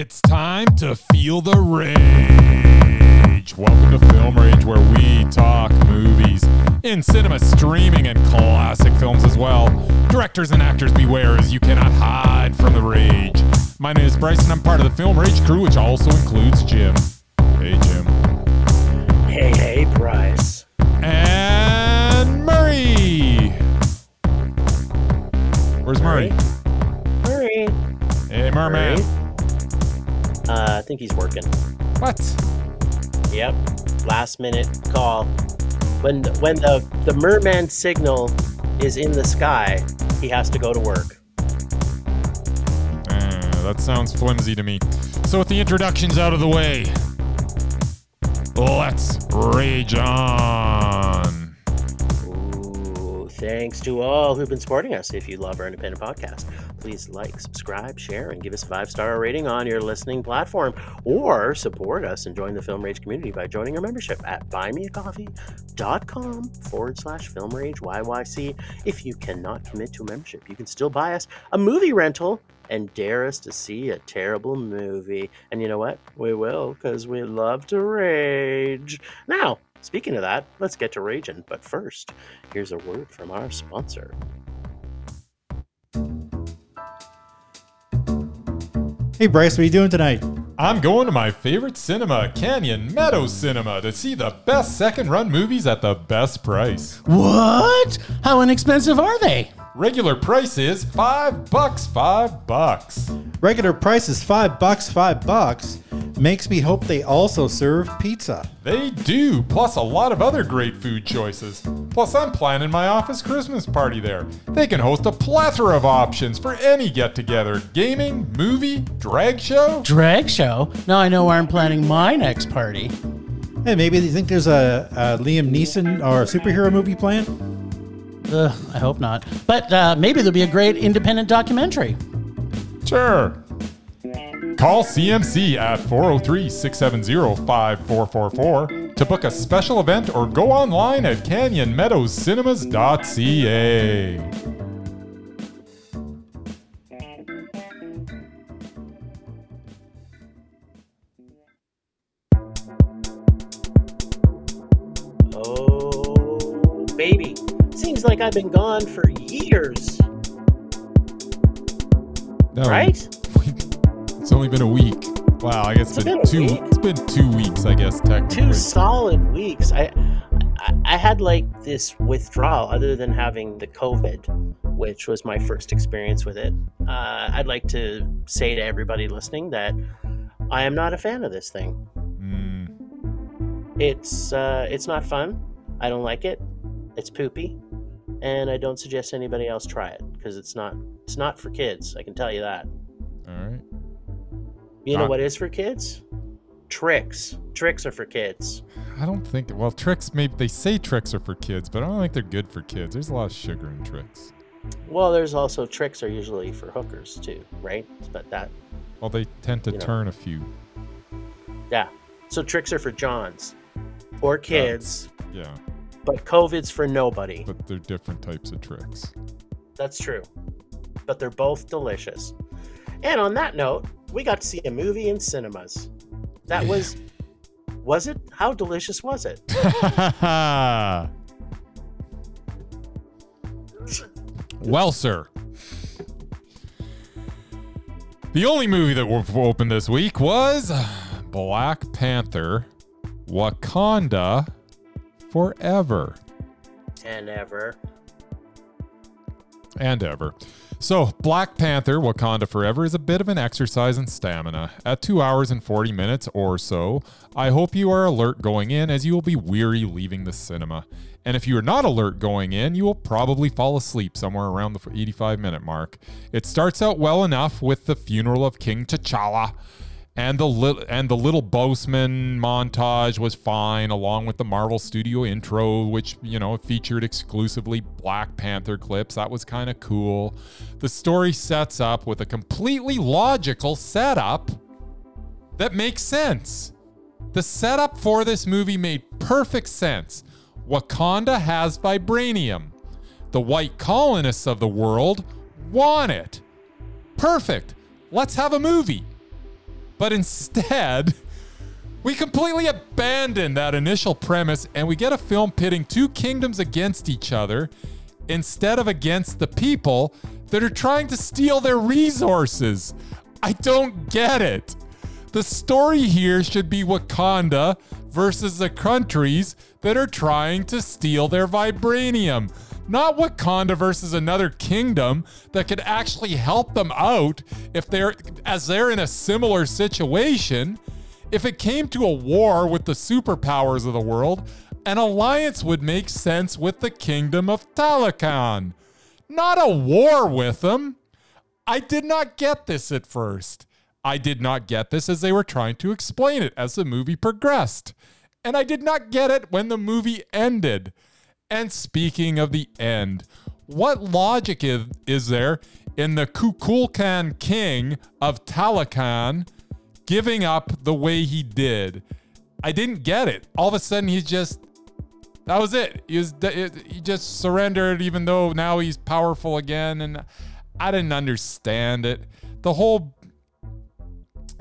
It's time to feel the rage. Welcome to Film Rage, where we talk movies in cinema, streaming, and classic films as well. Directors and actors beware, as you cannot hide from the rage. My name is Bryce, and I'm part of the Film Rage crew, which also includes Jim. Hey, Jim. Hey, hey, Bryce. And Murray. Where's Murray? Murray. Hey, Merman. Murray? Uh, I think he's working. What? Yep. Last minute call. When the, when the the merman signal is in the sky, he has to go to work. Uh, that sounds flimsy to me. So, with the introductions out of the way, let's rage on. Ooh, thanks to all who've been supporting us. If you love our independent podcast, please like, subscribe, share, and give us a five star rating on your listening platform. Or support us and join the Film Rage community by joining our membership at buymeacoffee.com forward slash Film Rage YYC. If you cannot commit to a membership, you can still buy us a movie rental and dare us to see a terrible movie. And you know what? We will because we love to rage. Now, speaking of that, let's get to raging. But first, here's a word from our sponsor. Hey Bryce, what are you doing tonight? I'm going to my favorite cinema, Canyon Meadow Cinema, to see the best second run movies at the best price. What? How inexpensive are they? Regular price is five bucks, five bucks. Regular price is five bucks, five bucks. Makes me hope they also serve pizza. They do, plus a lot of other great food choices. Plus, I'm planning my office Christmas party there. They can host a plethora of options for any get together gaming, movie, drag show. Drag show? Now I know where I'm planning my next party. Hey, maybe you think there's a, a Liam Neeson or a superhero movie planned? Ugh, I hope not. But uh, maybe there'll be a great independent documentary. Sure. Call CMC at 403 670 5444 to book a special event or go online at canyonmeadowscinemas.ca. like I've been gone for years, No, right? It's only been a week. Wow, I guess it's It's been, been two. It's been two weeks, I guess technically. Two solid weeks. I, I I had like this withdrawal, other than having the COVID, which was my first experience with it. Uh, I'd like to say to everybody listening that I am not a fan of this thing. Mm, It's uh, it's not fun. I don't like it. It's poopy, and I don't suggest anybody else try it because it's not it's not for kids. I can tell you that. all right. You know what is for kids? Tricks. Tricks are for kids. I don't think. Well, tricks. Maybe they say tricks are for kids, but I don't think they're good for kids. There's a lot of sugar in tricks. Well, there's also tricks are usually for hookers too, right? But that Well, they tend to You know. turn a few. yeah. So tricks are for Johns or kids, Yeah, but COVID's for nobody. but they're different types of tricks. That's true. But they're both delicious. And on that note, we got to see a movie in cinemas. That was was it? How delicious was it? well, sir. The only movie that w- opened this week was Black Panther Wakanda Forever. And ever. and ever. So, Black Panther Wakanda Forever is a bit of an exercise in stamina. At 2 hours and 40 minutes or so, I hope you are alert going in as you will be weary leaving the cinema. And if you are not alert going in, you will probably fall asleep somewhere around the 85 minute mark. It starts out well enough with the funeral of King T'Challa. And the little and the little boatman montage was fine, along with the Marvel Studio intro, which you know featured exclusively Black Panther clips. That was kind of cool. The story sets up with a completely logical setup that makes sense. The setup for this movie made perfect sense. Wakanda has vibranium. The white colonists of the world want it. Perfect. Let's have a movie. But instead, we completely abandon that initial premise and we get a film pitting two kingdoms against each other instead of against the people that are trying to steal their resources. I don't get it. The story here should be Wakanda versus the countries that are trying to steal their vibranium. Not Wakanda versus another kingdom that could actually help them out if they're as they're in a similar situation. If it came to a war with the superpowers of the world, an alliance would make sense with the kingdom of Talokan. Not a war with them. I did not get this at first. I did not get this as they were trying to explain it as the movie progressed. And I did not get it when the movie ended. And speaking of the end, what logic is, is there in the Kukulkan king of Talokan giving up the way he did? I didn't get it. All of a sudden, he's just. That was it. He, was, he just surrendered, even though now he's powerful again. And I didn't understand it. The whole.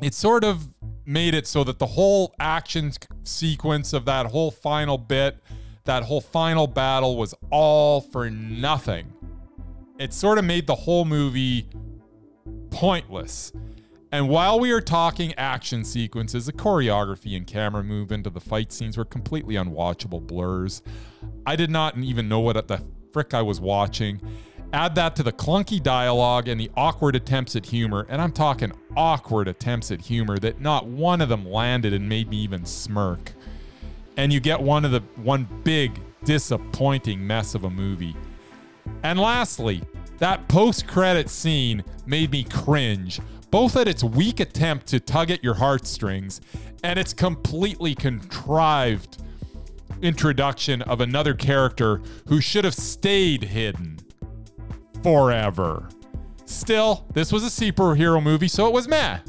It sort of made it so that the whole action sequence of that whole final bit, that whole final battle was all for nothing. It sort of made the whole movie pointless. And while we are talking action sequences, the choreography and camera movement of the fight scenes were completely unwatchable blurs. I did not even know what the frick I was watching. Add that to the clunky dialogue and the awkward attempts at humor, and I'm talking awkward attempts at humor that not one of them landed and made me even smirk. And you get one of the one big disappointing mess of a movie. And lastly, that post-credit scene made me cringe, both at its weak attempt to tug at your heartstrings and its completely contrived introduction of another character who should have stayed hidden forever. Still, this was a superhero movie, so it was meh.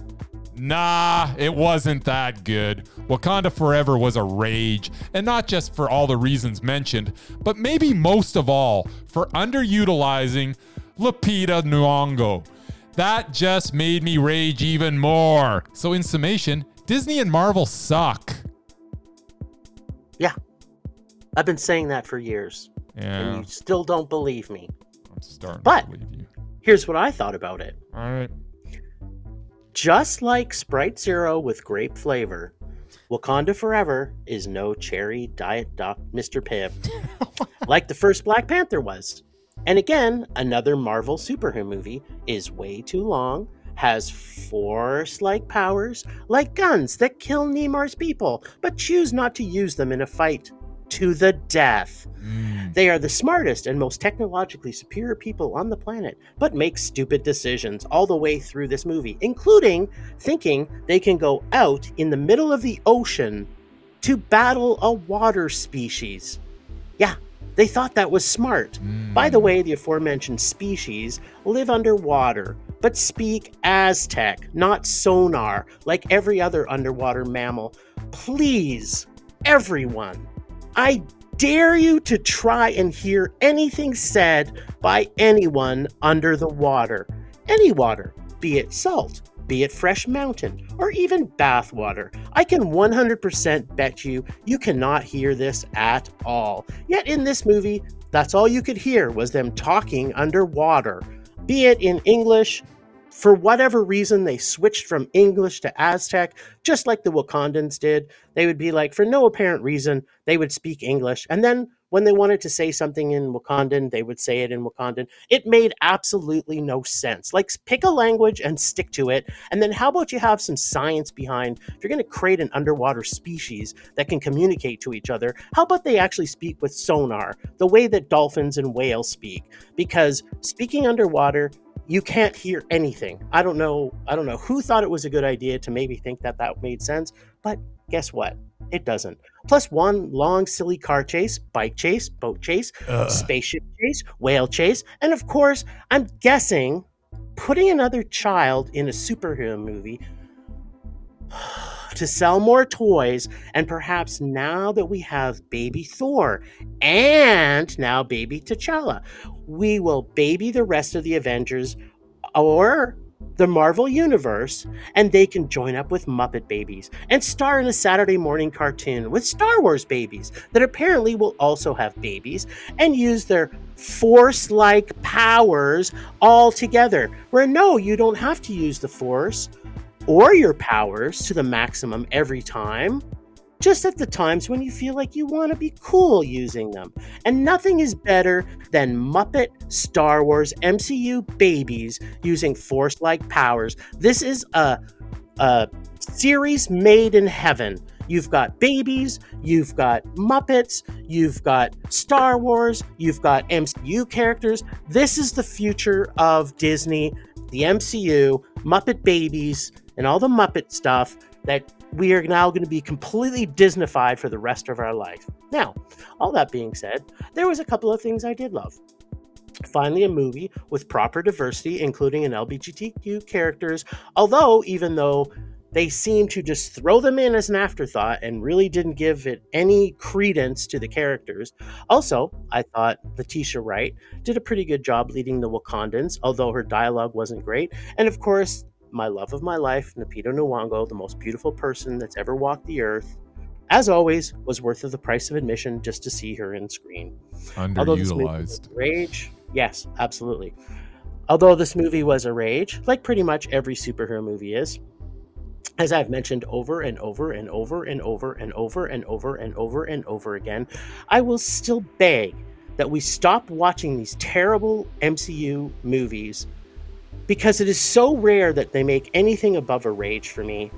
Nah, it wasn't that good. Wakanda Forever was a rage, and not just for all the reasons mentioned, but maybe most of all for underutilizing Lupita Nyong'o. That just made me rage even more. So in summation, Disney and Marvel suck. Yeah. I've been saying that for years. Yeah, And you still don't believe me. I'm starting But- to believe you. Here's what I thought about it. All right. Just like Sprite Zero with grape flavor, Wakanda Forever is no cherry diet doc Mr. Pibb, like the first Black Panther was. And again, another Marvel superhero movie is way too long, has force like powers, like guns that kill Nemours people, but choose not to use them in a fight to the death. Mm. They are the smartest and most technologically superior people on the planet, but make stupid decisions all the way through this movie, including thinking they can go out in the middle of the ocean to battle a water species. Yeah, they thought that was smart. By the way, the aforementioned species live underwater, but speak Aztec, not sonar, like every other underwater mammal. Please, everyone, I dare you to try and hear anything said by anyone under the water. Any water, be it salt, be it fresh mountain, or even bath water. I can 100% bet you you cannot hear this at all. Yet in this movie, that's all you could hear was them talking underwater, be it in English. For whatever reason, they switched from English to Aztec, just like the Wakandans did. They would be like, for no apparent reason, they would speak English. And then when they wanted to say something in Wakandan, they would say it in Wakandan. It made absolutely no sense. Like, pick a language and stick to it. And then, how about you have some science behind? If you're going to create an underwater species that can communicate to each other, how about they actually speak with sonar, the way that dolphins and whales speak? Because speaking underwater, you can't hear anything. I don't know. I don't know who thought it was a good idea to maybe think that that made sense, but guess what? It doesn't. Plus one long silly car chase, bike chase, boat chase, spaceship chase, whale chase, and of course, I'm guessing putting another child in a superhero movie to sell more toys and perhaps now that we have baby Thor and now baby T'Challa, we will baby the rest of the Avengers or the Marvel Universe and they can join up with Muppet Babies and star in a Saturday morning cartoon with Star Wars babies that apparently will also have babies and use their force like powers all together. Where no, you don't have to use the force or your powers to the maximum every time just at the times when you feel like you want to be cool using them. And nothing is better than Muppet Star Wars MCU babies using force like powers. This is a, a series made in heaven. You've got babies, you've got Muppets, you've got Star Wars, you've got MCU characters. This is the future of Disney, the MCU, Muppet babies, and all the Muppet stuff that we are now going to be completely Disneyfied for the rest of our life. Now, all that being said, there was a couple of things I did love. Finally, a movie with proper diversity, including an LGBTQ characters. Although, even though they seem to just throw them in as an afterthought and really didn't give it any credence to the characters. Also, I thought Letitia Wright did a pretty good job leading the Wakandans, although her dialogue wasn't great. And of course, my love of my life, Lupita Nyong'o, the most beautiful person that's ever walked the earth, as always, was worth of the price of admission just to see her in screen. Underutilized. rage, yes, absolutely. Although this movie was a rage, like pretty much every superhero movie is, as I've mentioned over and over and over and over and over and over and over and over again, I will still beg that we stop watching these terrible MCU movies because it is so rare that they make anything above a rage for me.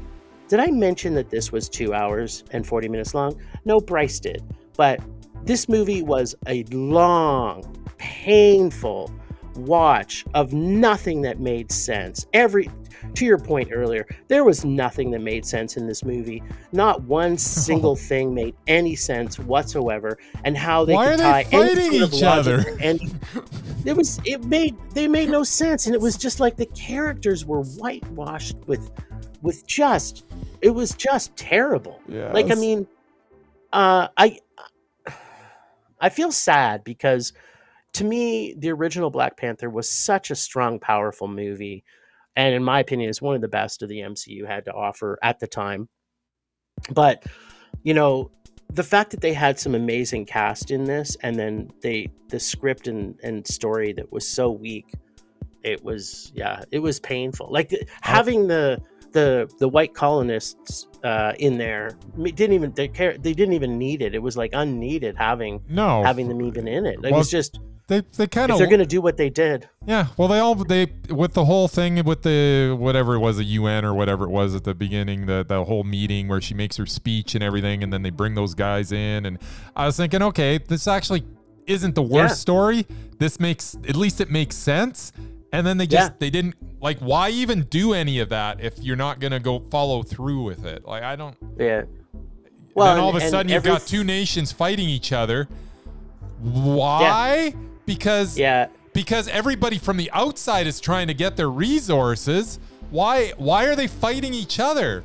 Did I mention that this was two hours and 40 minutes long? No, Bryce did. But this movie was a long, painful watch of nothing that made sense. Every to your point earlier, there was nothing that made sense in this movie. Not one single thing made any sense whatsoever, and how they Why could tie they fighting any sort of each other? any- it was it made they made no sense, and it was just like the characters were whitewashed with with just it was just terrible. Like I mean, uh, I I feel sad because to me, the original Black Panther was such a strong, powerful movie, and in my opinion, is one of the best of the MCU had to offer at the time. But you know, the fact that they had some amazing cast in this, and then they the script and and story that was so weak, it was yeah, it was painful. Like having the the the white colonists uh, in there didn't even they, care, they didn't even need it. It was like unneeded having No, having them even in it. It Well, was just they they kind of they're gonna do what they did. Yeah, well, they all they with the whole thing with the whatever it was, the UN or whatever it was at the beginning, the the whole meeting where she makes her speech and everything, and then they bring those guys in, and I was thinking, okay, this actually isn't the worst Yeah. story. This makes at least it makes sense. And then they just Yeah. they didn't like why even do any of that if you're not gonna go follow through with it? Like I don't. Yeah. Well, then all and- of a sudden you've got two nations fighting each other. Why? Because Yeah. because everybody from the outside is trying to get their resources. Why why are they fighting each other?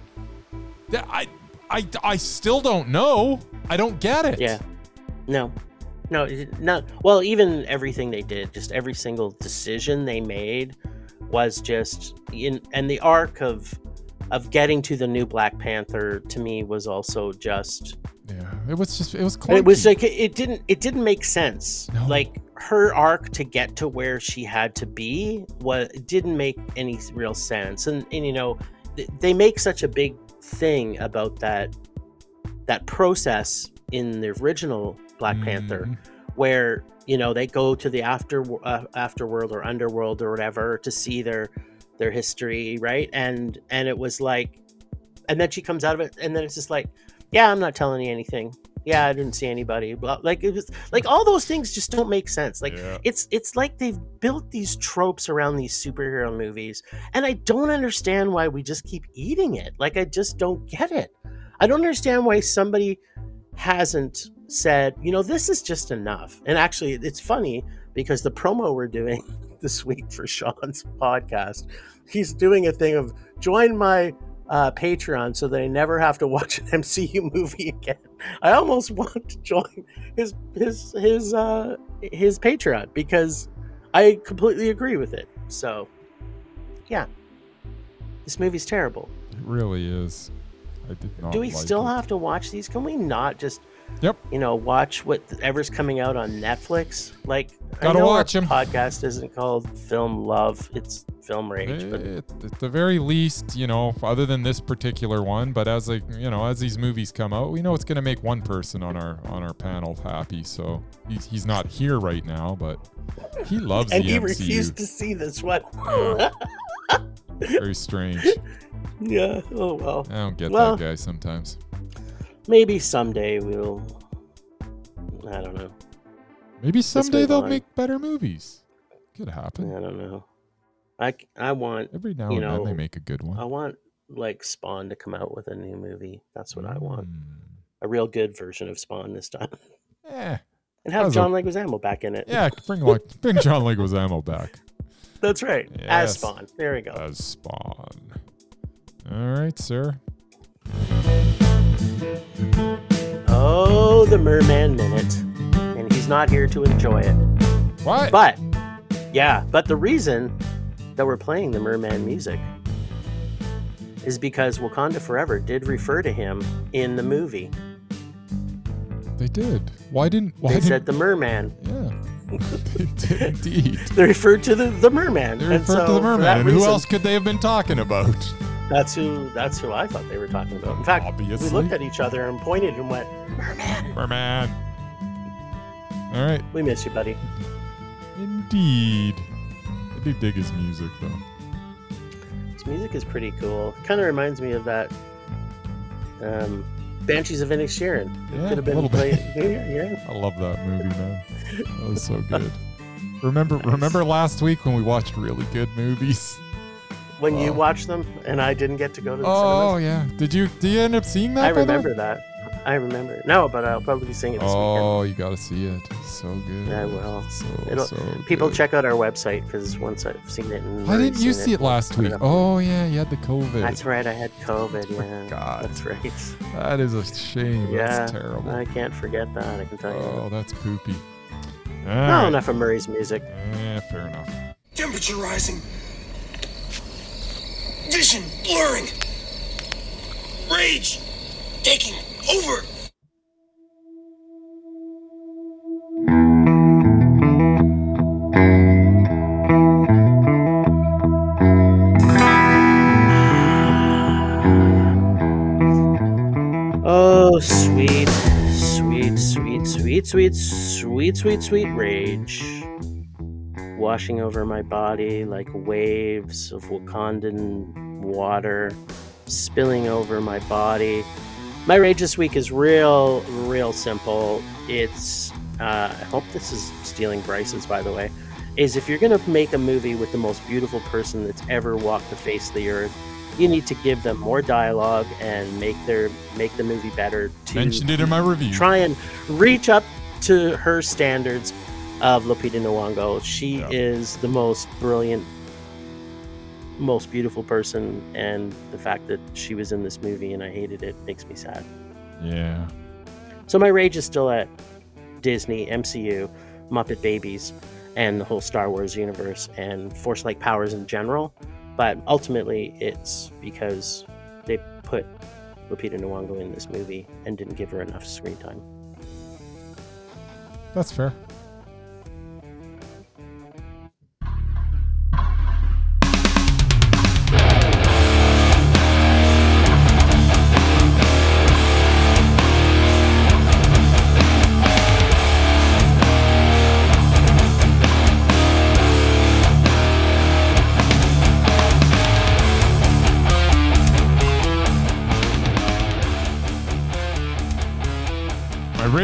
I I I still don't know. I don't get it. Yeah. No. No, not well, even everything they did, just every single decision they made was just in and the arc of of getting to the new Black Panther to me was also just Yeah. It was just it was clunky. it was like it, didn't it didn't make sense. No. Like her arc to get to where she had to be was didn't make any real sense. And and you know, th- they make such a big thing about that that process in the original Black Panther Mhm. where you know they go to the after uh, afterworld or underworld or whatever to see their their history right and and it was like and then she comes out of it and then it's just like yeah i'm not telling you anything yeah i didn't see anybody blah like it was like all those things just don't make sense like Yeah. it's it's like they've built these tropes around these superhero movies and i don't understand why we just keep eating it like i just don't get it i don't understand why somebody hasn't said, you know, this is just enough. And actually, it's funny because the promo we're doing this week for Sean's podcast, he's doing a thing of join my uh, Patreon so that I never have to watch an MCU movie again. I almost want to join his his his uh, his Patreon because I completely agree with it. So, yeah, This movie's terrible. It really is. I did not. Do we like still it. have to watch these? Can we not just, Yep. you know, watch whatever's coming out on Netflix? Like, Gotta I know watch our 'em. podcast isn't called Film Love; it's Film Rage. But At, the very least, you know, other than this particular one, but as like you know, as these movies come out, we know it's gonna make one person on our on our panel happy. So he's, he's not here right now, but he loves and he MCU. refused to see this one. Yeah. Very strange. yeah. Oh well. I don't get Well- that guy sometimes. Maybe someday we'll. I don't know. Maybe someday they'll on. make better movies. Could happen. I don't know. I, I want Every now You and then they make a good one. I want like Spawn to come out with a new movie. That's what I want. Mm. A real good version of Spawn this time, Yeah. and have John Leguizamo back in it. yeah, bring like, bring John Leguizamo back That's right. As Spawn. There we go. as Spawn. All right, sir. Oh, the Merman Minute. And he's not here to enjoy it. What? But, yeah, but the reason that we're playing the Merman music is because Wakanda Forever did refer to him in the movie. they did. Why didn't? Why They didn't? said the Merman. yeah, they did indeed. They referred to the, the Merman. They And referred to the merman. And who reason, else could they have been talking about? That's who. That's who I thought they were talking about. In fact, Obviously. we looked at each other and pointed and went, Merman. Merman." All right. "We miss you, buddy." Indeed. I do dig his music though. His music is pretty cool. Kind of reminds me of that um, Banshees of Inisherin. It Yeah, could have been played. yeah. I love that movie, man. That was so good. Remember, remember last week when we watched really good movies? When you Oh. watched them and I didn't get to go to the Oh cinemas. yeah. Did you? Did you end up seeing that? I by the way? remember that. I remember. No, but I'll probably be seeing it this weekend. Oh, you gotta see it. It's so good. I will. So It'll- so. People good. check out our website because once I've seen it and Why didn't you see it last put it week? Oh yeah, you had the COVID. That's right. I had COVID. Yeah. God. That's right. That is a shame. Yeah. That's terrible. I can't forget that. I can tell you. Oh, that's poopy. Oh, Alright. enough of Murray's music. Eh, fair enough. Temperature rising. Vision blurring. Rage taking over. Oh, sweet, sweet, sweet, sweet, sweet, sweet, sweet, sweet rage. Washing over my body like waves of Wakandan water, spilling over my body. My rage this week is real, real simple. It's, uh, I hope this is stealing Bryce's, by the way. Is if you're going to make a movie with the most beautiful person that's ever walked the face of the earth, you need to give them more dialogue and make their make the movie better to Mentioned it in my review. try and reach up to her standards of Lupita Nyong'o. She Yeah. is the most brilliant, most beautiful person, and the fact that she was in this movie and I hated it makes me sad. Yeah. So my rage is still at Disney, MCU, Muppet Babies, and the whole Star Wars universe and Force like powers in general. But ultimately, it's because they put Lupita Nyong'o in this movie and didn't give her enough screen time. That's fair.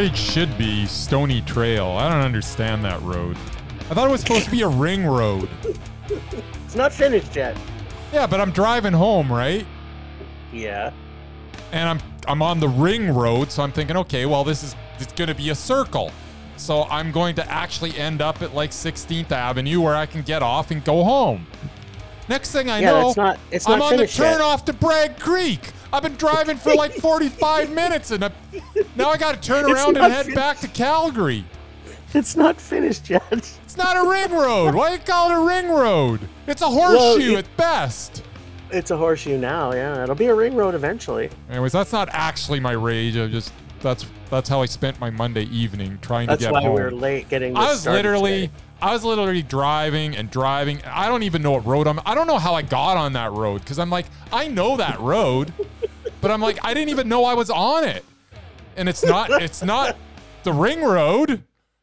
Rage should be Stony Trail. I don't understand that road. I thought it was supposed to be a ring road. It's not finished yet. Yeah, but I'm driving home, right? Yeah. and I'm I'm on the ring road, so I'm thinking, okay, well, this is it's going to be a circle. So I'm going to actually end up at like 16th Avenue where I can get off and go home. Next thing I Yeah, know, that's not- it's I'm on the turn yet. off to Bragg Creek. I've been driving for like 45 minutes, and I, now I got to turn around and head back to Calgary. It's not finished yet. It's not a ring road. Why you call it a ring road? It's a horseshoe you- at best. It's a horseshoe now. Yeah, it'll be a ring road eventually. Anyways, that's not actually my rage. I just that's that's how I spent my Monday evening trying That's to get home. That's why we were late getting. This I was literally today. I was literally driving and driving. I don't even know what road I'm I don't know how I got on that road because I'm like, I know that road, but I'm like, I didn't even know I was on it. And it's not it's not the ring road.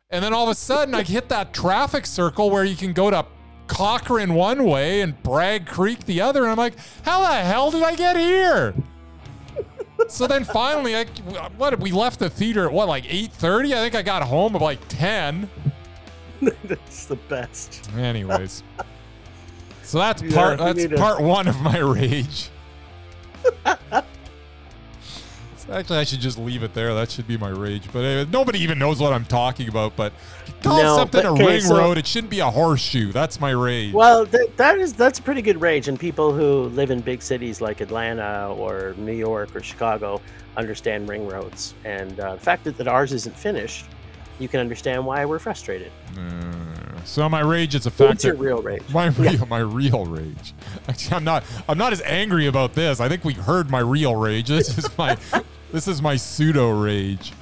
And then all of a sudden I hit that traffic circle where you can go to Cochrane one way and Bragg Creek the other. And I'm like, how the hell did I get here? So then finally, I, what we left the theater at what like 8:30. I think I got home at like 10. That's the best. Anyways, so that's Yeah, part that's part one of my rage. Actually, I should just leave it there. That should be my rage. But uh, nobody even knows what I'm talking about. But call No, something but- a okay, ring so- road, it shouldn't be a horseshoe. That's my rage. Well, th- that is that's a pretty good rage, and people who live in big cities like Atlanta or New York or Chicago understand ring roads, and uh, the fact that, that ours isn't finished, you can understand why we're frustrated. Uh, so my rage is a fact What's your real rage? my real my real rage. Actually, I'm not I'm not as angry about this. I think we heard my real rage. This is my this is my pseudo rage.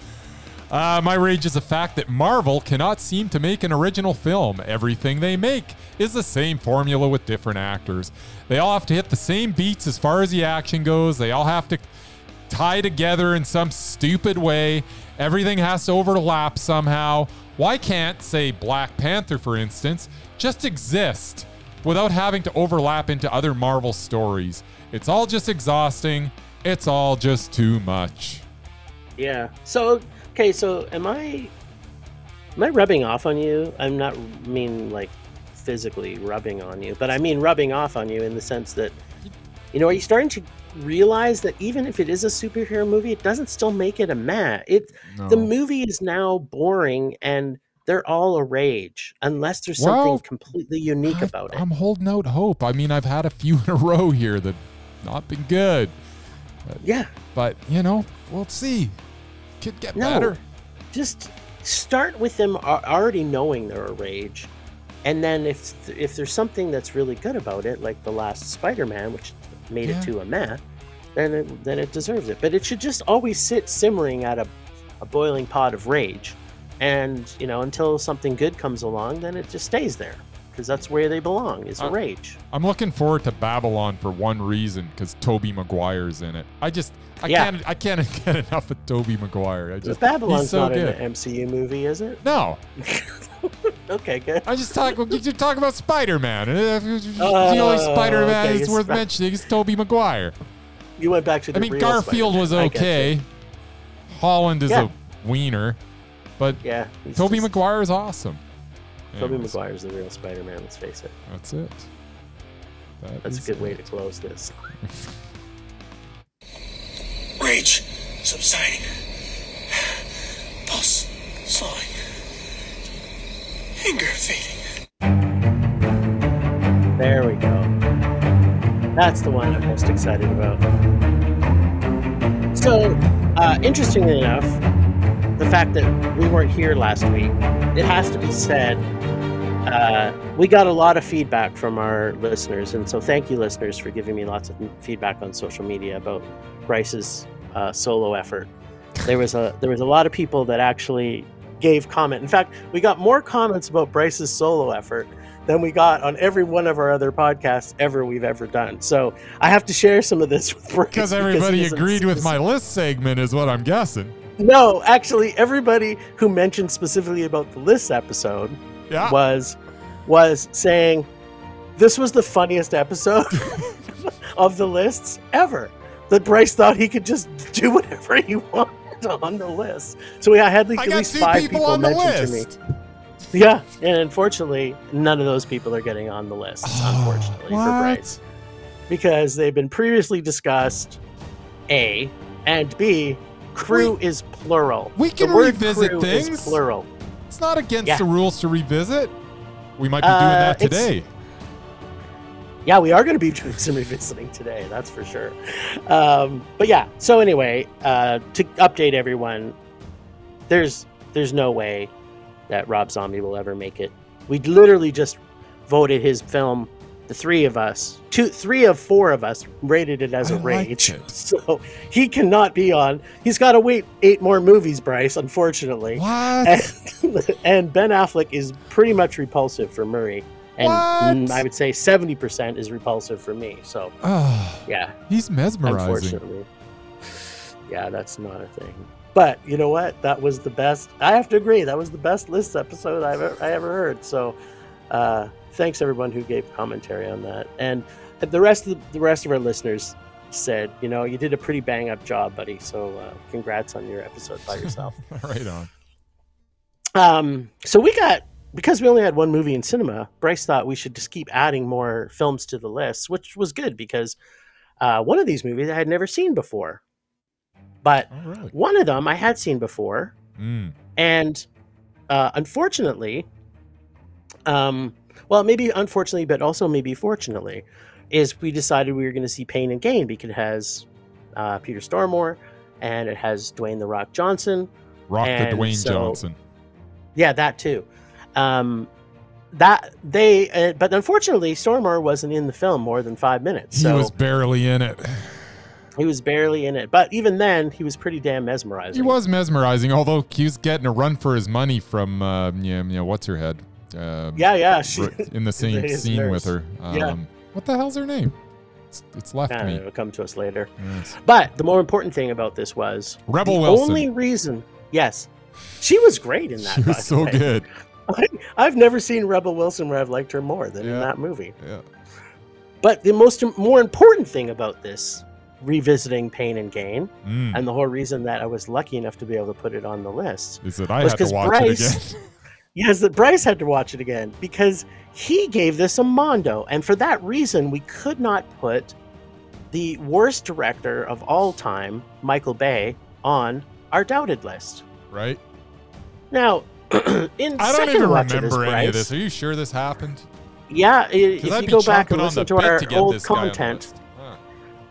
Uh, my rage is the fact that Marvel cannot seem to make an original film. Everything they make is the same formula with different actors. They all have to hit the same beats as far as the action goes. They all have to tie together in some stupid way. Everything has to overlap somehow. Why can't, say, Black Panther, for instance, just exist without having to overlap into other Marvel stories? It's all just exhausting. It's all just too much. Yeah. So okay. So am I? Am I rubbing off on you? I'm not mean like physically rubbing on you, but I mean rubbing off on you in the sense that you know, are you starting to realize that even if it is a superhero movie, it doesn't still make it a meh. It the movie is now boring and they're all a rage unless there's something Well, completely unique I've- about it. I'm holding out hope. I mean, I've had a few in a row here that not been good, yeah. but you know, we'll see. Could get No. better. just start with them already knowing they're a rage and then if if there's something that's really good about it like the last spider-man which made Yeah. it to a meh then it, then it deserves it but it should just always sit simmering at a, a boiling pot of rage and you know until something good comes along then it just stays there because that's where they belong is a Uh, rage I'm looking forward to Babylon for one reason, because Tobey Maguire's in it. I just, I Yeah. can't, I can't get enough of Tobey Maguire. I just, babylon's he's so not good. an mcu movie is it No, okay good I just talk. You talk about Spider-Man. Uh, the only Oh, Spider-Man okay, is it's worth Spi- mentioning is Tobey Maguire. you went back to the I mean, real Garfield Spider-Man. was I get you. okay. Holland is Yeah. a wiener, but yeah he's Tobey just- Maguire is awesome. Tobey Anyways, Maguire's the real Spider-Man. Let's face it. That's it. That That's a good way to close this. Rage subsiding. Pulse slowing. Anger fading. There we go. That's the one I'm most excited about. So, uh, interestingly enough, the fact that we weren't here last week, it has to be said, uh, we got a lot of feedback from our listeners, and so thank you, listeners, for giving me lots of feedback on social media about Bryce's uh, solo effort. There was a there was a lot of people that actually gave comment. In fact, we got more comments about Bryce's solo effort than we got on every one of our other podcasts ever we've ever done. So I have to share some of this with Bryce Because everybody isn't- agreed with my list segment, is what I'm guessing. No, actually, everybody who mentioned specifically about the list episode Yeah. was was saying this was the funniest episode of the lists ever. That Bryce thought he could just do whatever he wanted on the list. So I had like, I at least five people people, on the list. to me. Yeah, and unfortunately, none of those people are getting on the list. Oh, unfortunately for? Bryce, because they've been previously discussed. A and B, crew is plural. we The can word revisit crew things. Is plural. It's not against Yeah. the rules to revisit. We might be doing Uh, that today. Yeah, we are going to be doing some revisiting today. That's for sure. Um, but yeah. So anyway, uh, to update everyone, there's there's no way that Rob Zombie will ever make it. We literally just voted his film the three of us, two, three of four of us rated it as I a rage. it. So he cannot be on. He's got to wait eight more movies, Bryce. Unfortunately, What? and, and Ben Affleck is pretty much repulsive for Murray, and What? I would say seventy percent is repulsive for me. So Oh, yeah, he's mesmerizing. unfortunately, yeah, that's not a thing. But you know what? That was the best. I have to agree. That was the best list episode I've ever, I ever heard. So, uh, thanks everyone who gave commentary on that, and the rest of the, the rest of our listeners said, you know, you did a pretty bang up job, buddy. So, uh, congrats on your episode by yourself. right on. Um, so we got because we only had one movie in cinema. Bryce thought we should just keep adding more films to the list, which was good because uh, one of these movies I had never seen before, but Oh, really? one of them I had seen before, Mm. and uh, unfortunately, um, well, maybe unfortunately, but also maybe fortunately, is we decided we were going to see Pain and Gain because it has uh, Peter Stormare and it has Dwayne the Rock Johnson. Rock the Dwayne so- Johnson. Yeah, that too. Um, that they, uh, but unfortunately, Stormare wasn't in the film more than five minutes, He was barely in it. he was barely in it. But even then, he was pretty damn mesmerizing. He was mesmerizing, although he was getting a run for his money from, uh, yeah, you know, what's her head? Um, Yeah, yeah. She, in the same scene nurse. with her. Um, Yeah. What the hell's her name? It's, it's left Uh, me. it'll come to us later. Yes. But the more important thing about this was Rebel the Wilson. only reason. Yes, she was great in that. She was so way. good. I've never seen Rebel Wilson where I've liked her more than in that movie. Yeah. But the most more important thing about this revisiting Pain and Gain, Mm. and the whole reason that I was lucky enough to be able to put it on the list, Is that I had to watch Bryce- it again. Yes, that Bryce had to watch it again because he gave this a mondo, and for that reason, we could not put the worst director of all time, Michael Bay, on our doubted list. right? Now, in I don't even watch remember of this, any of this. Are you sure this happened? Yeah, if I'd you go back and listen to our to old this guy on the content. Huh.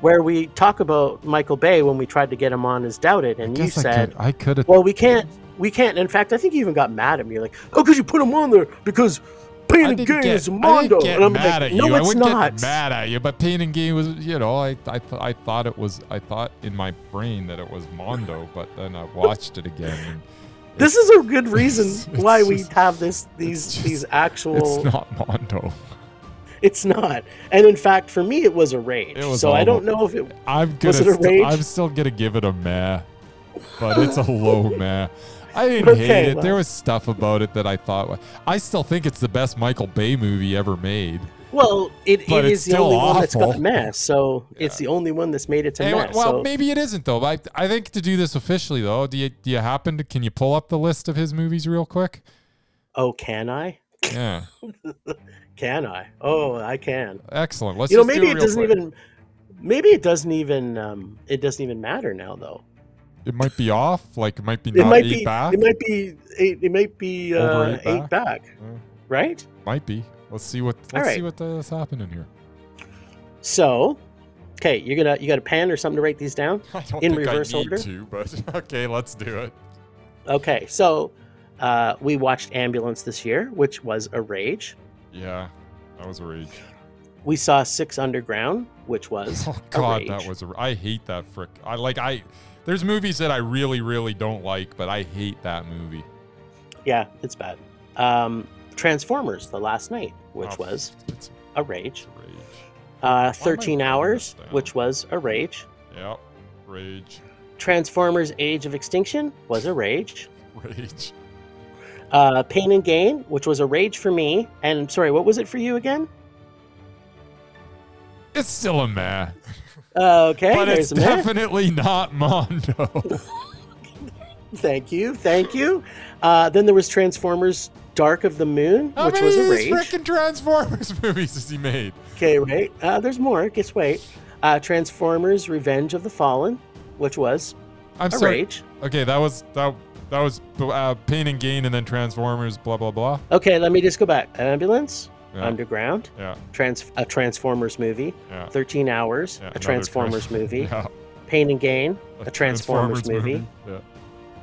where we talk about Michael Bay when we tried to get him on as doubted, and you I said, could. I could have. "Well, we can't, we can't." In fact, I think you even got mad at me. Like, "Oh, could you put him on there because Pain I and Gain get, is I Mondo?" didn't get and I'm mad like, at "No, you. I it's wouldn't not." get mad at you, but Pain and Gain was, you know, I I, th- I thought it was, I thought in my brain that it was Mondo, but then I watched it again. This is a good reason why we have this these just- these actual. It's not Mondo. It's not. And in fact, for me, it was a rage. Was so I don't know if it. I'm gonna. Was it a st- I'm still gonna give it a meh, but it's a low meh. I didn't Okay, hate it. well. There was stuff about it that I thought. I still think it's the best Michael Bay movie ever made. Well, it, it's is the only one that's got awful. mess. So it's the only one that's made it to Anyway, mess. well, so, maybe it isn't though. But I, I think to do this officially though, do you do you happen to can you pull up the list of his movies real quick? oh, can I? Yeah, Can I? Oh, I can. excellent. Let's you know, just do maybe it it doesn't quick. even. Maybe it doesn't even. Um, it doesn't even matter now, though. It might be off. Like it might be It not might eight be. back. It might be. Eight, it might be uh, eight eight, back? back. Uh, right? might be. Let's see what. Let's see right. what is happening here. So, okay, you're gonna you got a pen or something to write these down? I don't In think reverse I need order? to, but okay, let's do it. Okay, so uh, we watched Ambulance this year, which was a rage. Yeah, that was a rage. We saw Six Underground, which was Oh God, that was. A, I hate that frick. I like. I. There's movies that I really, really don't like, but I hate that movie. yeah, it's bad. Um, Transformers: The Last Knight, which Oh, was It's a rage. a rage. Uh, 13 Hours, which was a rage. Yep. Rage. Transformers: Age of Extinction was a rage. Rage. Uh, Pain and Gain, which was a rage for me. And sorry, what was it for you again? It's still a meh, Uh, okay, but it's minute. definitely not Mondo. Thank you, thank you. Uh, then there was Transformers: Dark of the Moon, How which was a rage. freaking Transformers movies has he made? Okay, right. Uh, there's more. Just wait. Uh, Transformers: Revenge of the Fallen, which was I'm a sorry. rage. Okay, that was that. That was uh, Pain and Gain, and then Transformers. Blah blah blah. Okay, let me just go back. Ambulance, Yeah. Underground, Yeah. Trans- a Transformers movie, Yeah. 13 Hours, a Transformers Trans- movie, Yeah. Pain and Gain, a Transformers, movie. Yeah.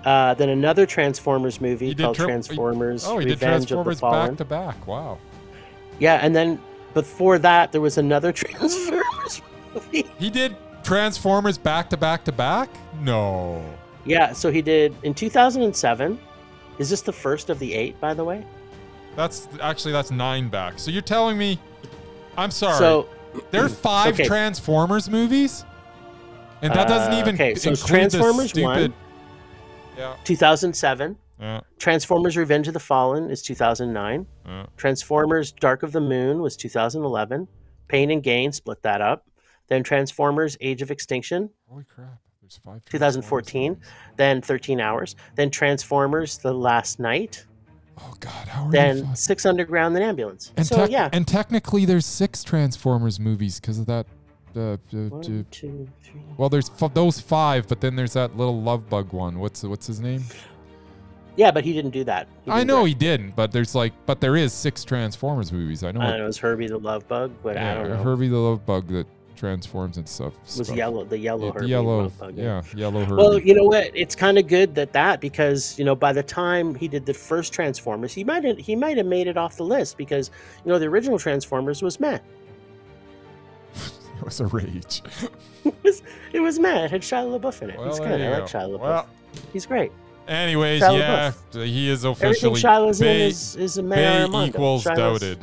Uh, then another Transformers movie You called tra- Transformers Oh, he did Revenge of the Transformers Fallen. back to back. Wow. Yeah, and then before that, there was another Transformers movie. He did Transformers back to back to back? No. Yeah, so he did in 2007. Is this the first of the eight, by the way? That's actually that's nine back. So you're telling me I'm sorry. So there are five okay. Transformers movies? And that doesn't Uh, even okay, so it's include the Transformers stupid 1. Yeah. 2007. Yeah. Transformers Revenge of the Fallen is 2009. Yeah. Transformers Dark of the Moon was 2011. Pain and Gain split that up. Then Transformers Age of Extinction, Holy crap. There's five 2014. Then 13 Hours. Then Transformers The Last Knight. Oh god, how are Then you fuck- Six Underground and Ambulance. and, so tec- yeah. and technically there's six Transformers movies because of that uh, uh, One, two, three. well there's f- those five but then there's that little love bug one what's what's his name Yeah, but he didn't do that. I didn't know direct- he didn't but there's like but there is six transformers movies i know, I it- know. It was Herbie the Love Bug, but I yeah, don't know. herbie the love bug that transforms and stuff was stuff. yellow, the yellow Yeah, Herbie yellow Bug. yeah yellow herbie Well, you know what? It's kind of good that that because you know by the time he did the first Transformers, he might have he might have made it off the list because you know the original Transformers was meh. it was a rage It was it was meh. It had Shia LaBeouf in it. well, He's good. I like. Shia LaBeouf. well He's great. anyways Shia yeah he is Everything officially Shia's in is is a Bay equals Shia's- doubted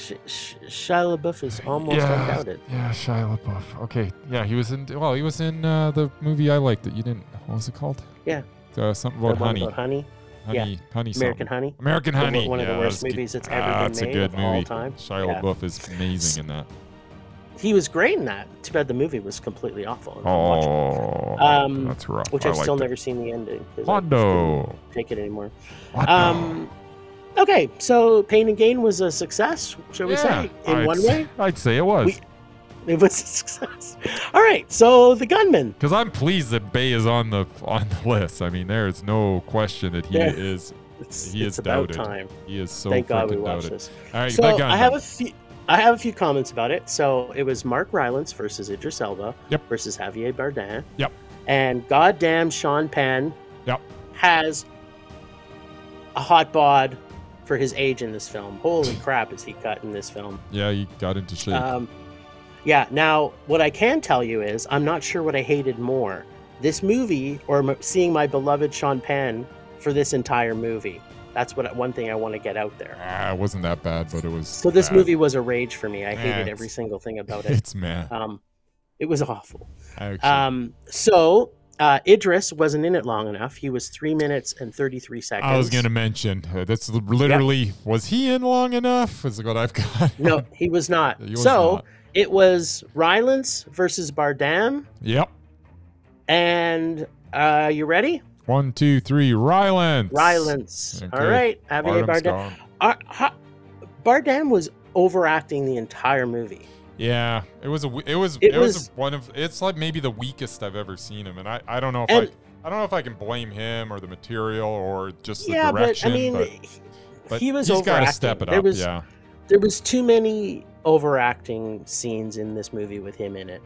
Sh- Sh- Shia LaBeouf is almost yeah, undoubted. Yeah, Shia LaBeouf. Okay, yeah, he was in. Well, he was in uh, the movie I liked that you didn't. What was it called? Yeah. Uh, something about one honey. about honey, honey, honey. American something. Honey. American Honey. one of the yeah, worst that's movies that's ever ah, been it's a good of all time. Shia Yeah. LaBeouf is amazing in that. He was great in that. Too bad the movie was completely awful. Oh, Um, that's rough. which I I've still it. never seen the ending. I Hondo. take it anymore. Hondo. Um, okay, so Pain and Gain was a success, shall we yeah, say? In I'd, one s- way, I'd say it was. We- it was a success. All right, so the gunman. Because I'm pleased that Bay is on the on the list. I mean, there is no question that he Yeah. is It's, He it's is about doubted. time. he is so Thank God we watched doubted. this. All right, So that gun. I have a few. I have a few comments about it. So it was Mark Rylance versus Idris Elba Yep. versus Javier Bardem. Yep. And goddamn, Sean Penn Yep. has a hot bod for his age in this film. Holy crap, is he cut in this film? yeah, he got into shape. Um, yeah. Now, what I can tell you is, I'm not sure what I hated more: this movie or seeing my beloved Sean Penn for this entire movie. That's what one thing I want to get out there. ah, it wasn't that bad, but it was. So this bad. movie was a rage for me. I hated every single thing about it. It's man. Um, it was awful. Um, so uh, Idris wasn't in it long enough. He was three minutes and thirty three seconds. I was going to mention uh, that's li- literally was he in long enough? Is what I've got. No, he was not. He was so not. it was Rylance versus Bardem, Yep. and uh, you ready? One, two, three. Rylance. Rylance. Okay. All right, Javier Bardem's Bardem. gone. Ha- Bardem was overacting the entire movie. Yeah, it was a. It was. It It, was, was- one of. It's like maybe the weakest I've ever seen him, and I. I don't know if And- I. I don't know if I can blame him or the material or just the yeah, but. I mean, but, he- but he was he's got to step it There up. was- yeah. there was too many overacting scenes in this movie with him in it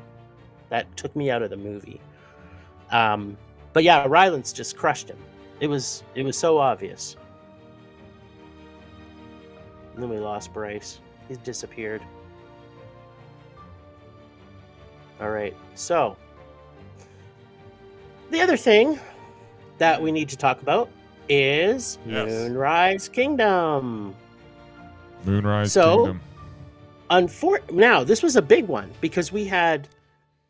that took me out of the movie um but yeah rylance just crushed him it was it was so obvious and then we lost bryce he's disappeared all right so the other thing that we need to talk about is Yes. moonrise kingdom Moonrise So- Kingdom. Unfor- now this was a big one because we had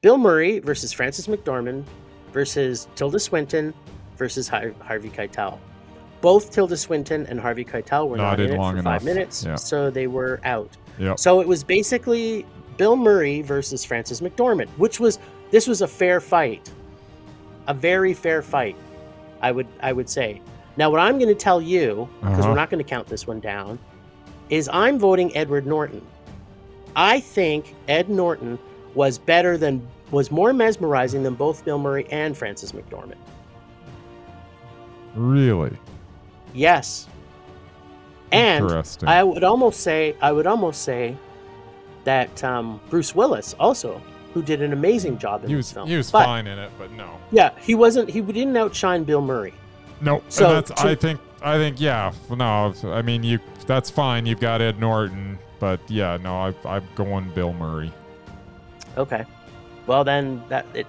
Bill Murray versus Frances McDormand versus Tilda Swinton versus Har- Harvey Keitel. Both Tilda Swinton and Harvey Keitel were Not not, in in it long for enough. five minutes, Yeah. so they were out. Yep. So it was basically Bill Murray versus Frances McDormand, which was this was a fair fight, a very fair fight. I would I would say. Now what I'm going to tell you because Uh-huh. we're not going to count this one down is I'm voting Edward Norton. I think Ed Norton was better than was more mesmerizing than both Bill Murray and Frances McDormand. Really Yes. And. I would almost say I would almost say that um, Bruce Willis also, who did an amazing job in he this was film. he was But, fine in it, but no, Yeah, he wasn't. He didn't outshine Bill Murray. no. So, and that's to- I think I think yeah. No, I mean you. That's fine. You've got Ed Norton, but yeah, no, I, I'm going Bill Murray. Okay. Well, then that it.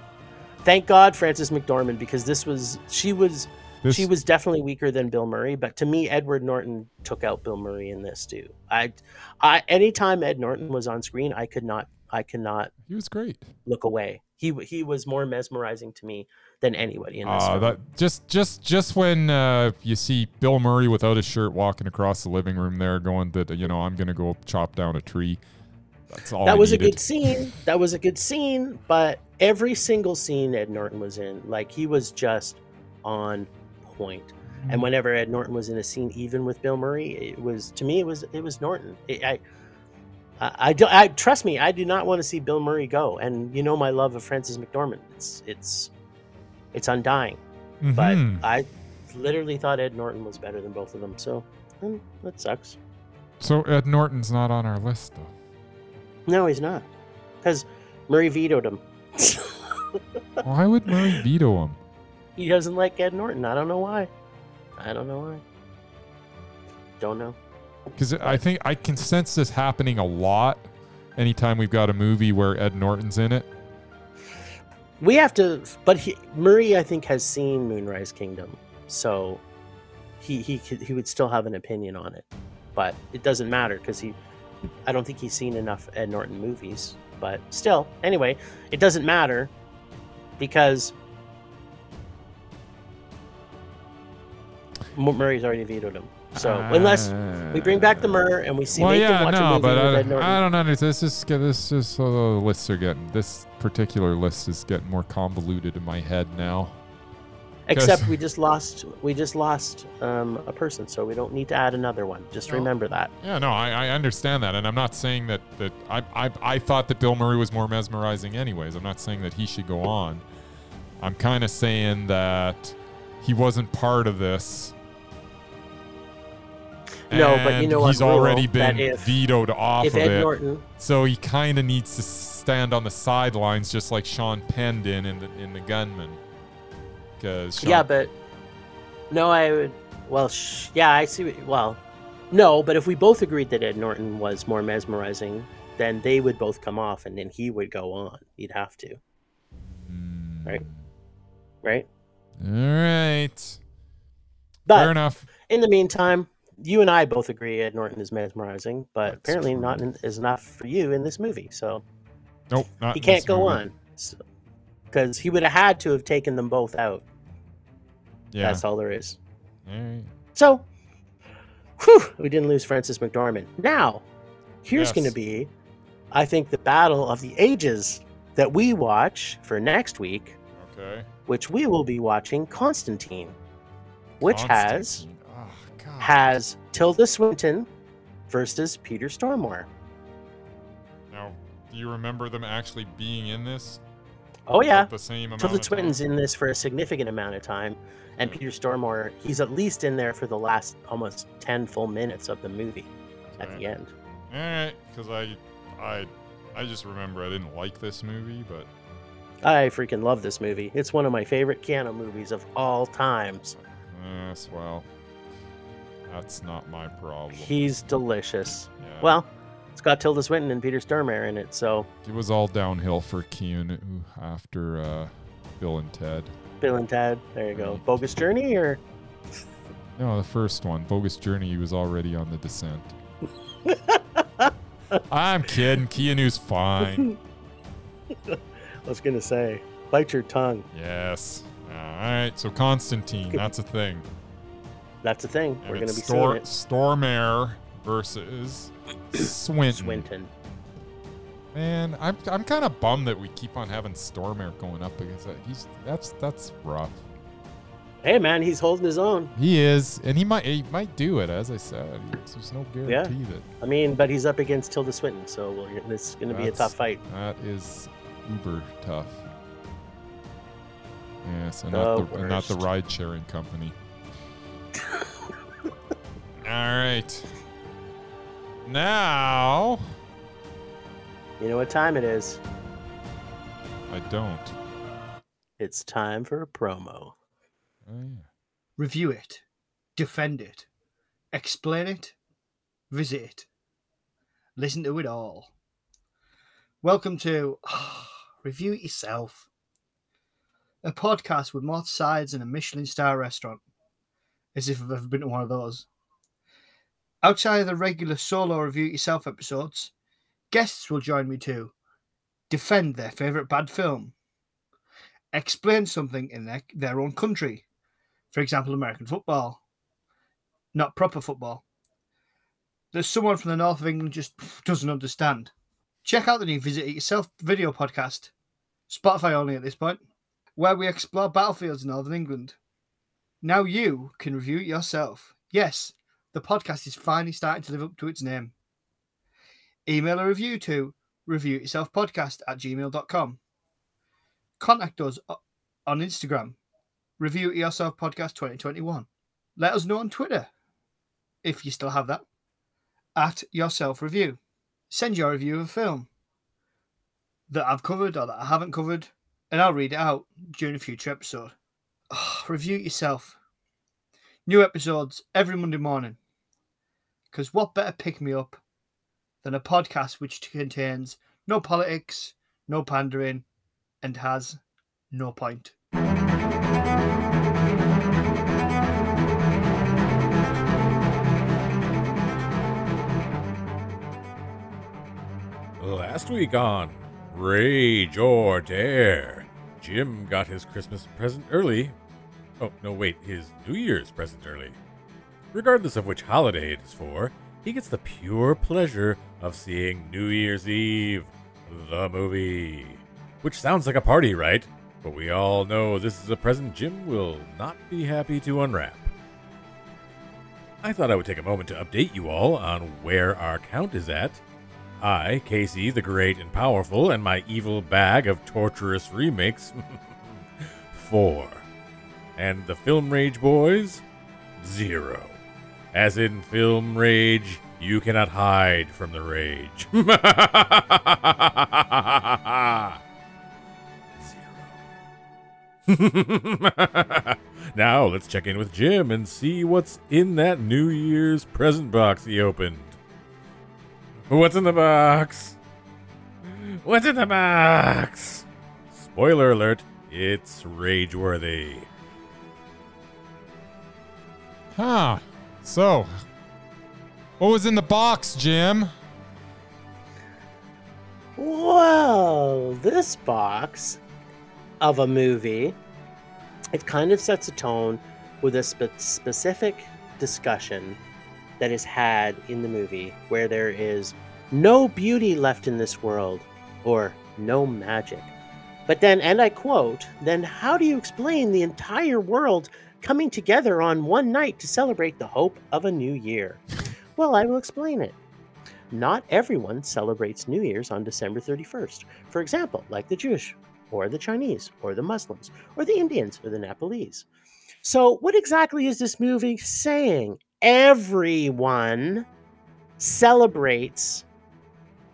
Thank God, Frances McDormand, because this was she was This, she was definitely weaker than Bill Murray. But to me, Edward Norton took out Bill Murray in this too. I, I anytime Ed Norton was on screen, I could not I could not he was great. look away. He he was more mesmerizing to me than anybody in this. Uh, that just just just when uh, you see Bill Murray without his shirt walking across the living room there, going that you know I'm gonna go chop down a tree. That's all. that I was a good scene. That was a good scene. But every single scene Ed Norton was in, like he was just on point. Mm-hmm. And whenever Ed Norton was in a scene, even with Bill Murray, it was to me it was it was Norton. It, I, I, I, do, I trust me. I do not want to see Bill Murray go. And you know my love of Frances McDormand. It's it's it's undying. But Mhm. I literally thought Ed Norton was better than both of them. So mm, that sucks. So Ed Norton's not on our list though. No, he's not, because Murray vetoed him. Why would Murray veto him? He doesn't like Ed Norton. I don't know why. I don't know why. Don't know. Because I think I can sense this happening a lot. Anytime we've got a movie where Ed Norton's in it, We have to, but he, Murray, I think, has seen Moonrise Kingdom, so he he could, he would still have an opinion on it. But it doesn't matter because he, I don't think he's seen enough Ed Norton movies. But still, anyway, it doesn't matter because Murray's already vetoed him. So unless we bring back the Murr and we see well, make yeah, watch a no, movie but I, Ed Norton. I don't understand. This is this is uh, the lists are getting this particular list is getting more convoluted in my head now. Except we just lost we just lost um, a person, so we don't need to add another one. Just No. remember that. Yeah, no, I, I understand that, and I'm not saying that that I, I I thought that Bill Murray was more mesmerizing, anyways. I'm not saying that he should go on. I'm kind of saying that he wasn't part of this. No, but you know what he's already been if- vetoed off of Ed it, Norton, so he kind of needs to stand on the sidelines, just like Sean Penn did in the in the Gunman. Because yeah, but no, I would. Well, sh- yeah, I see. What, well, no, but if we both agreed that Ed Norton was more mesmerizing, then they would both come off, and then he would go on. He'd have to, hmm. right? Right. All right, fair enough. in the meantime, you and I both agree Ed Norton is mesmerizing, but That's apparently true. not in, is enough for you in this movie. So Nope, not he can't go movie. on because he would have had to have taken them both out. Yeah. That's all there is. All right. So, whew, we didn't lose Frances McDormand. Now, here's Yes. going to be, I think, the battle of the ages that we watch for next week, Okay. which we will be watching Constantine, which has Constantine. God. Has Tilda Swinton versus Peter Stormare. Now, do you remember them actually being in this? Oh yeah, The same amount Tilda? Swinton's in this for a significant amount of time, and Peter Stormare, he's at least in there for the last almost ten full minutes of the movie at Right. the end. All right, because I, I, I just remember I didn't like this movie, but I freaking love this movie. It's one of my favorite Keanu movies of all times. yes, well, that's not my problem. He's delicious. yeah. Well, it's got Tilda Swinton and Peter Stormare in it, so it was all downhill for Keanu after uh, Bill and Ted. Bill and Ted. There you go. Right. Bogus Journey, or No, the first one, Bogus Journey, he was already on the descent. I'm kidding. Keanu's fine. I was gonna say, bite your tongue. Yes. all right. So Constantine, that's a thing. That's the thing. And We're gonna be Stor- seeing it. Stormare versus Swinton. Swinton. Man, I'm I'm kind of bummed that we keep on having Stormare going up because uh, he's that's that's rough. Hey man, he's holding his own. He is, and he might he might do it. As I said, there's no guarantee that I mean, but he's up against Tilda Swinton, so we'll, this gonna be a tough fight. that is uber tough. Yes, and The not the not the ride sharing company. All right. Now You know what time it is? I don't. It's time for a promo. Oh, yeah. review it, defend it, explain it, visit it. listen to it all. Welcome to Review It Yourself, a podcast with more sides than a Michelin star restaurant, as if I've ever been to one of those. Outside of the regular solo Review Yourself episodes, guests will join me to defend their favourite bad film, explain something in their, their own country, for example, American football, not proper football that someone from the north of England just doesn't understand. Check out the new Visit It Yourself video podcast, Spotify only at this point, where we explore battlefields in northern England. Now you can review it yourself. Yes, the podcast is finally starting to live up to its name. Email a review to reviewityourselfpodcast at gmail.com. Contact us on Instagram, Review It Yourself Podcast 2021. Let us know on Twitter, if you still have that at yourself review. Send your review of a film that I've covered or that I haven't covered, and I'll read it out during a future episode. Oh, review yourself. New episodes every Monday morning. Because what better pick me up than a podcast which contains no politics, no pandering, and has no point. Last week on Rage or Dare, Jim got his Christmas present early. Oh, no, wait, his New Year's present early. Regardless of which holiday it is for, he gets the pure pleasure of seeing New Year's Eve, the movie. Which sounds like a party, right? But we all know this is a present Jim will not be happy to unwrap. I thought I would take a moment to update you all on where our count is at. I, Casey the Great and Powerful, and my evil bag of torturous remakes. Four. And the Film Rage boys? Zero. As in Film Rage, you cannot hide from the rage. Zero. now let's check in with Jim and see what's in that New Year's present box he opened. What's in the box? What's in the box? Spoiler alert, it's rageworthy. Huh. So, what was in the box, Jim? Well, this box of a movie, it kind of sets a tone with a spe- specific discussion that is had in the movie where there is no beauty left in this world or no magic. But then, and I quote, then how do you explain the entire world coming together on one night to celebrate the hope of a new year? Well, I will explain it. Not everyone celebrates New Year's on December 31st. For example, like the Jewish, or the Chinese, or the Muslims, or the Indians, or the Nepalese. So, what exactly is this movie saying? Everyone celebrates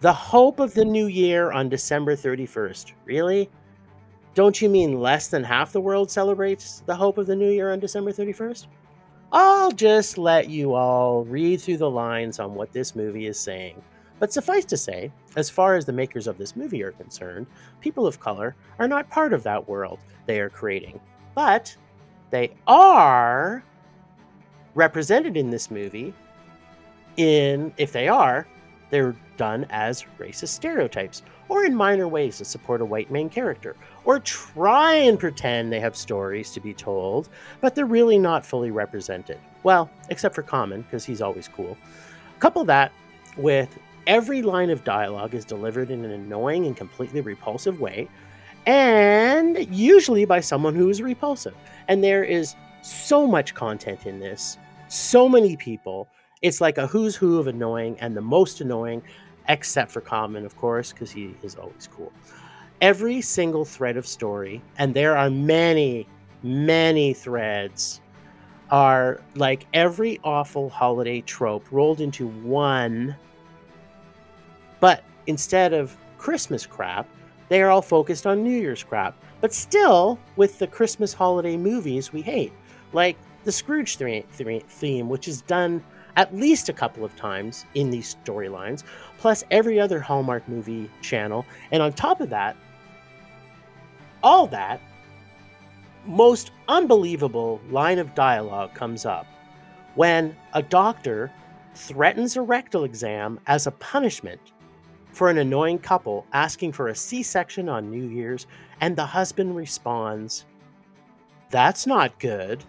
the hope of the new year on December 31st. Really? Don't you mean less than half the world celebrates the hope of the new year on December 31st? I'll just let you all read through the lines on what this movie is saying. But suffice to say, as far as the makers of this movie are concerned, people of color are not part of that world they are creating. But they are represented in this movie in if they are they're done as racist stereotypes or in minor ways to support a white main character or try and pretend they have stories to be told but they're really not fully represented. Well except for Common because he's always cool. Couple that with every line of dialogue is delivered in an annoying and completely repulsive way and usually by someone who is repulsive. And there is so much content in this so many people. It's like a who's who of annoying and the most annoying, except for Common, of course, because he is always cool. Every single thread of story, and there are many, many threads, are like every awful holiday trope rolled into one. But instead of Christmas crap, they are all focused on New Year's crap. But still, with the Christmas holiday movies we hate. Like the Scrooge theme, which is done at least a couple of times in these storylines, plus every other Hallmark movie channel. And on top of that, all that most unbelievable line of dialogue comes up when a doctor threatens a rectal exam as a punishment for an annoying couple asking for a C section on New Year's, and the husband responds, That's not good.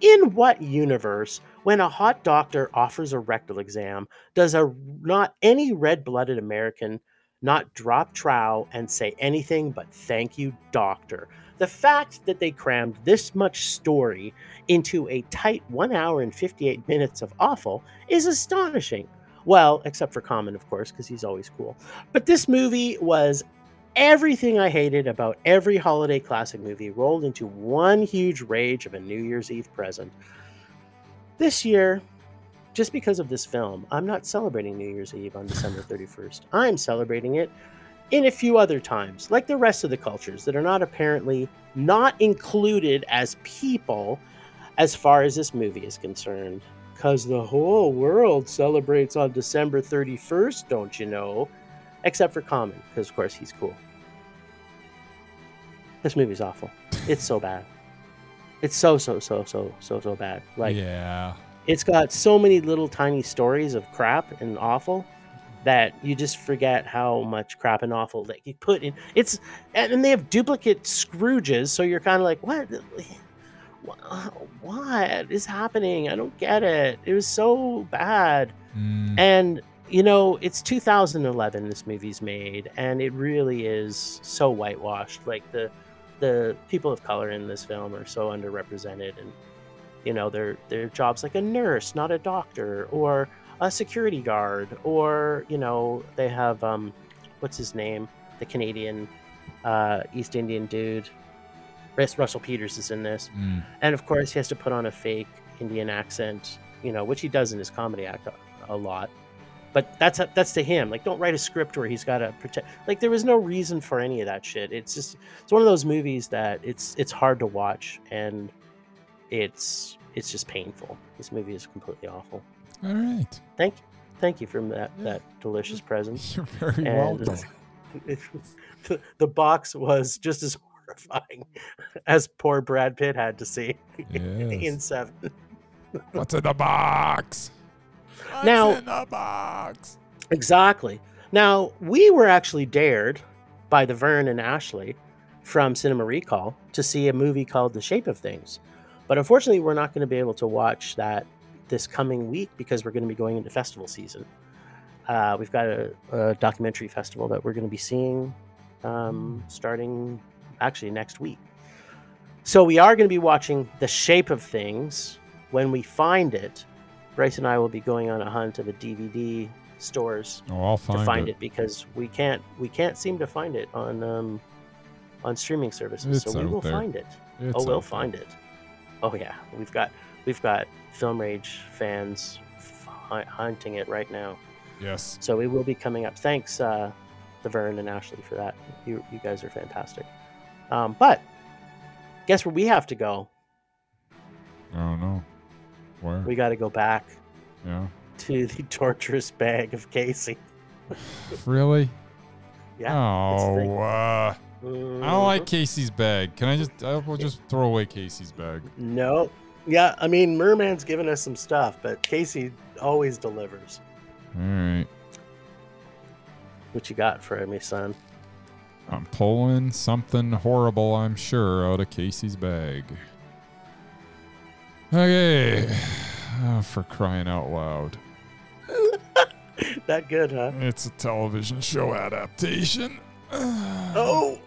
In what universe, when a hot doctor offers a rectal exam, does a not any red-blooded American not drop trow and say anything but thank you, doctor? The fact that they crammed this much story into a tight one hour and 58 minutes of awful is astonishing. Well, except for Common, of course, because he's always cool. But this movie was everything I hated about every holiday classic movie rolled into one huge rage of a New Year's Eve present. This year, just because of this film, I'm not celebrating New Year's Eve on December 31st. I'm celebrating it in a few other times, like the rest of the cultures that are not apparently not included as people as far as this movie is concerned. Because the whole world celebrates on December 31st, don't you know? Except for Common, because of course he's cool. This movie's awful. It's so bad. It's so, so, so, so, so, so bad. Like, yeah. it's got so many little tiny stories of crap and awful that you just forget how much crap and awful that you put in. It's and they have duplicate Scrooges, so you're kind of like, what? What is happening? I don't get it. It was so bad. Mm, And you know, it's 2011. This movie's made, and it really is so whitewashed. Like the the people of color in this film are so underrepresented, and you know, their their jobs like a nurse, not a doctor, or a security guard, or you know, they have um, what's his name, the Canadian uh, East Indian dude. Russ- Russell Peters is in this, mm. and of course he has to put on a fake Indian accent, you know, which he does in his comedy act a, a lot. But that's that's to him. Like, don't write a script where he's got to pretend. Like, there was no reason for any of that shit. It's just it's one of those movies that it's it's hard to watch and it's it's just painful. This movie is completely awful. All right. Thank you. thank you for that Yeah. that delicious present. You're very And welcome. it was- the, the box was just as horrifying as poor Brad Pitt had to see in Seven. What's in the box? What's Now- in the box? Exactly. Now, we were actually dared by the Vern and Ashley from Cinema Recall to see a movie called The Shape of Things. But unfortunately, we're not going to be able to watch that this coming week because we're going to be going into festival season. Uh, we've got a, a documentary festival that we're going to be seeing um, starting actually next week. So we are going to be watching The Shape of Things when we find it. Bryce and I will be going on a hunt of the DVD stores Oh, I'll find, to find it. it. because we can't we can't seem to find it on um on streaming services. It's so we will there. find it. It's oh, we'll out there. find it. Oh yeah, we've got we've got Film Rage fans f- hunting it right now. Yes. So we will be coming up. Thanks, uh, the Vern and Ashley for that. You you guys are fantastic. Um, but guess where we have to go? Oh no. Where? We got to go back yeah. to the torturous bag of Casey. Really? Yeah. it's the thing. Oh, uh, I don't like Casey's bag. Can I just? I will just throw away Casey's bag. No. Yeah, I mean, Merman's given us some stuff, but Casey always delivers. All right. What you got for me, son? I'm pulling something horrible, I'm sure, out of Casey's bag. Okay. Oh, for crying out loud. that good, huh? It's a television show adaptation. Oh,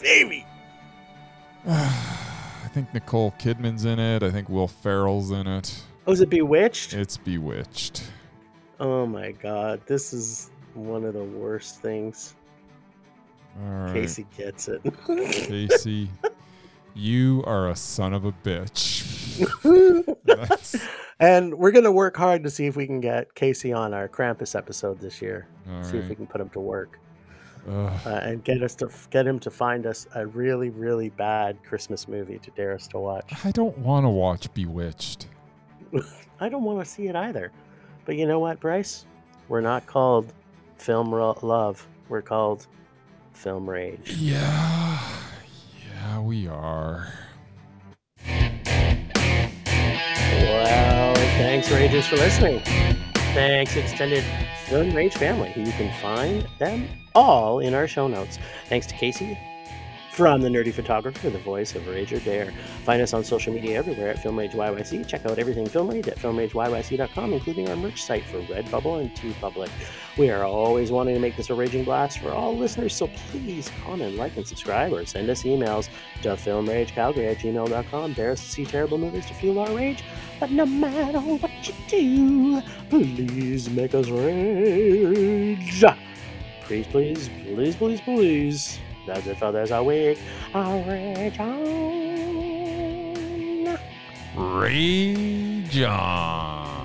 baby. I think Nicole Kidman's in it. I think Will Ferrell's in it. Oh, is it Bewitched? It's Bewitched. Oh my God, this is one of the worst things. Right. Casey gets it. Casey, you are a son of a bitch. And we're gonna work hard to see if we can get Casey on our Krampus episode this year. all see if we can put him to work uh, and get us to get him to find us a really, really bad Christmas movie to dare us to watch. I don't want to watch Bewitched. I don't want to see it either. But you know what, Bryce? We're not called film ro- love. We're called film rage. Yeah. Yeah, we are. Well, thanks, Ragers, for listening. Thanks, extended Film Rage family. You can find them all in our show notes. Thanks to Casey from the Nerdy Photographer, the voice of Rage or Dare. Find us on social media everywhere at Film Rage YYC. Check out everything Film Rage at filmrageyyc.com, including our merch site for Redbubble and TeePublic. We are always wanting to make this a raging blast for all listeners, so please comment, like, and subscribe, or send us emails to filmragecalgary at gmail.com. Dare us to see terrible movies to fuel our rage. But no matter what you do, please make us rage. Please, please, please, please, please. That's it for this a week. A rage on. Rage on.